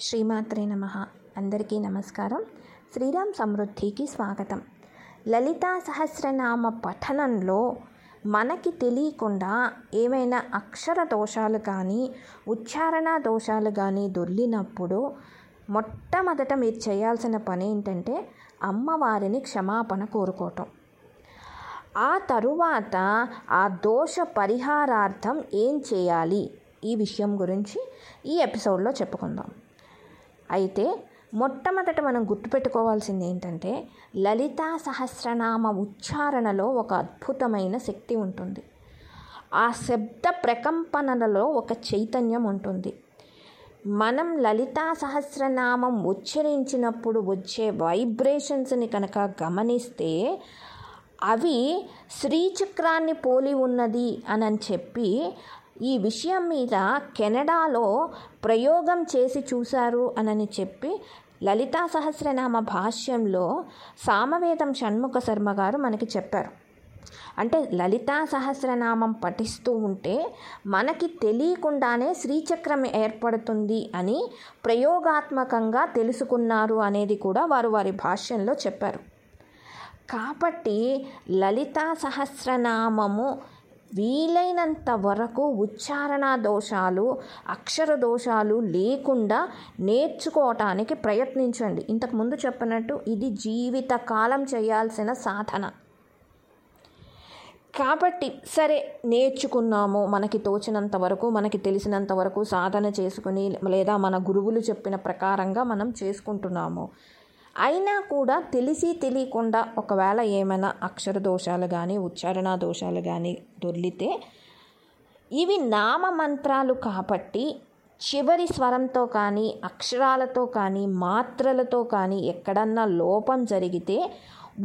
శ్రీమాత్రే నమ. అందరికీ నమస్కారం. శ్రీరామ్ సమృద్ధికి స్వాగతం. లలితా సహస్రనామ పఠనంలో మనకి తెలియకుండా ఏమైనా అక్షర దోషాలు కానీ ఉచ్చారణ దోషాలు కానీ దొర్లినప్పుడు మొట్టమొదట మీరు చేయాల్సిన పని ఏంటంటే అమ్మవారిని క్షమాపణ కోరుకోవటం. ఆ తరువాత ఆ దోష పరిహారార్థం ఏం చేయాలి? ఈ విషయం గురించి ఈ ఎపిసోడ్లో చెప్పుకుందాం. అయితే మొట్టమొదట మనం గుర్తుపెట్టుకోవాల్సింది ఏంటంటే లలితా సహస్రనామ ఉచ్చారణలో ఒక అద్భుతమైన శక్తి ఉంటుంది. ఆ శబ్ద ప్రకంపనలలో ఒక చైతన్యం ఉంటుంది. మనం లలితా సహస్రనామం ఉచ్చరించినప్పుడు వచ్చే వైబ్రేషన్స్ని కనుక గమనిస్తే అవి శ్రీచక్రాన్ని పోలి ఉన్నది అని చెప్పి ఈ విషయం మీద కెనడాలో ప్రయోగం చేసి చూశారు అనని చెప్పి లలితా సహస్రనామ భాష్యంలో సామవేదం షణ్ముఖ శర్మ గారు మనకి చెప్పారు. అంటే లలితా సహస్రనామం పఠిస్తూ ఉంటే మనకి తెలియకుండానే శ్రీచక్రం ఏర్పడుతుంది అని ప్రయోగాత్మకంగా తెలుసుకున్నారు అనేది కూడా వారు వారి భాష్యంలో చెప్పారు. కాబట్టి లలితా సహస్రనామము వీలైనంత వరకు ఉచ్చారణ దోషాలు అక్షర దోషాలు లేకుండా నేర్చుకోవటానికి ప్రయత్నించండి. ఇంతకుముందు చెప్పినట్టు ఇది జీవితకాలం చేయాల్సిన సాధన. కాబట్టి సరే నేర్చుకున్నాము. మనకి తోచినంత వరకు మనకి తెలిసినంత వరకు సాధన చేసుకుని లేదా మన గురువులు చెప్పిన ప్రకారంగా మనం చేసుకుంటున్నాము. అయినా కూడా తెలిసి తెలియకుండా ఒకవేళ ఏమైనా అక్షర దోషాలు కానీ ఉచ్చారణ దోషాలు కానీ దొర్లితే ఇవి నామ మంత్రాలు కాబట్టి చివరి స్వరంతో కానీ అక్షరాలతో కానీ మాత్రలతో కానీ ఎక్కడన్నా లోపం జరిగితే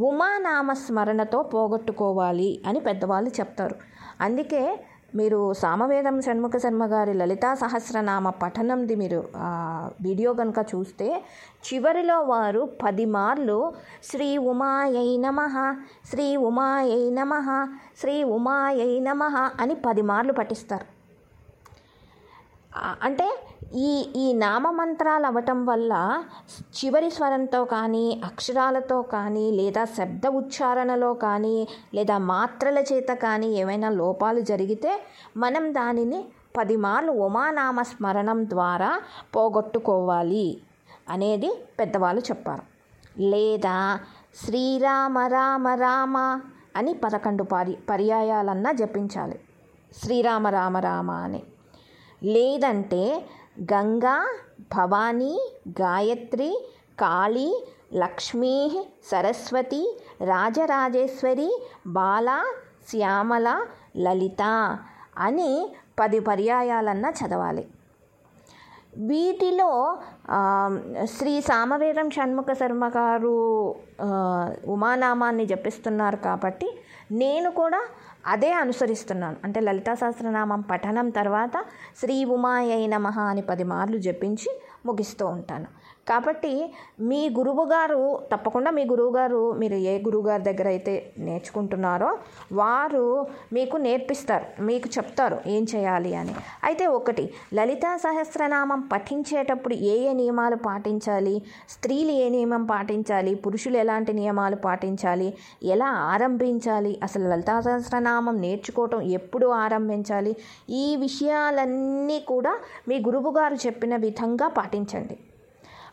ఉమానామ స్మరణతో పోగొట్టుకోవాలి అని పెద్దవాళ్ళు చెప్తారు. అందుకే మీరు సామవేదం షణ్ముఖ శర్మ గారి లలితా సహస్రనామ పఠనంది మీరు వీడియో కనుక చూస్తే చివరిలో వారు పది మార్లు శ్రీ ఉమాయై నమ శ్రీ ఉమాయై నమ శ్రీ ఉమాయై నమ అని పది మార్లు పఠిస్తారు. అంటే ఈ ఈ నామమంత్రాలు అవ్వటం వల్ల చివరి స్వరంతో కానీ అక్షరాలతో కానీ లేదా శబ్ద ఉచ్చారణలో కానీ లేదా మాత్రల చేత కానీ ఏమైనా లోపాలు జరిగితే మనం దానిని పది మార్లు ఉమానామ స్మరణం ద్వారా పోగొట్టుకోవాలి అనేది పెద్దవాళ్ళు చెప్పారు. లేదా శ్రీరామ రామ రామ అని పదకొండు పరి పర్యాయాలన్నా జపించాలి. శ్రీరామ రామ రామ అని. లేదంటే గంగా భవానీ గాయత్రి కాళీ లక్ష్మీ సరస్వతి రాజరాజేశ్వరి బాల శ్యామల లలిత అని పది పర్యాయాలన్నా చదవాలి. వీటిలో శ్రీ సామవేదం షణ్ముఖ శర్మ గారు ఉమానామాన్ని జపిస్తున్నారు కాబట్టి నేను కూడా అదే అనుసరిస్తున్నాను. అంటే లలితా సహస్రనామం పఠనం తర్వాత శ్రీ ఉమాయై నమ అని పది మార్లు జపించి ముగిస్తూ ఉంటాను. కాబట్టి మీ గురువుగారు తప్పకుండా మీ గురువుగారు మీరు ఏ గురువుగారి దగ్గర అయితే నేర్చుకుంటున్నారో వారు మీకు నేర్పిస్తారు మీకు చెప్తారు ఏం చేయాలి అని. అయితే ఒకటి లలితా సహస్రనామం పఠించేటప్పుడు ఏ ఏ నియమాలు పాటించాలి? స్త్రీలు ఏ నియమం పాటించాలి? పురుషులు ఎలాంటి నియమాలు పాటించాలి? ఎలా ఆరంభించాలి? అసలు లలితా సహస్రనామం నేర్చుకోవటం ఎప్పుడు ఆరంభించాలి? ఈ విషయాలన్నీ కూడా మీ గురువుగారు చెప్పిన విధంగా పాటించండి.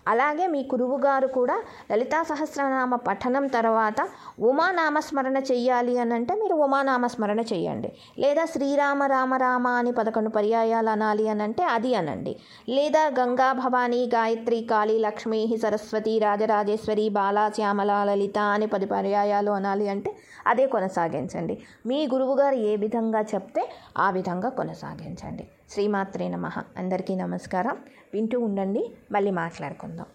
అలాగే మీ గురువుగారు కూడా లలితా సహస్రనామ పఠనం తర్వాత ఉమానామస్మరణ చెయ్యాలి అని అంటే మీరు ఉమానామస్మరణ చెయ్యండి. లేదా శ్రీరామ రామ రామ అని పదకొండు పర్యాయాలు అనాలి అని అంటే అది అనండి. లేదా గంగా భవానీ గాయత్రి కాళీ లక్ష్మీ సరస్వతి రాజరాజేశ్వరి బాలా శ్యామల లలిత అని పది పర్యాయాలు అనాలి అంటే అదే కొనసాగించండి. మీ గురువుగారు ఏ విధంగా చెప్తే ఆ విధంగా కొనసాగించండి. శ్రీమాత్రే నమ. అందరికీ నమస్కారం. వింటూ ఉండండి మళ్ళీ మాట్లాడుకుందాం.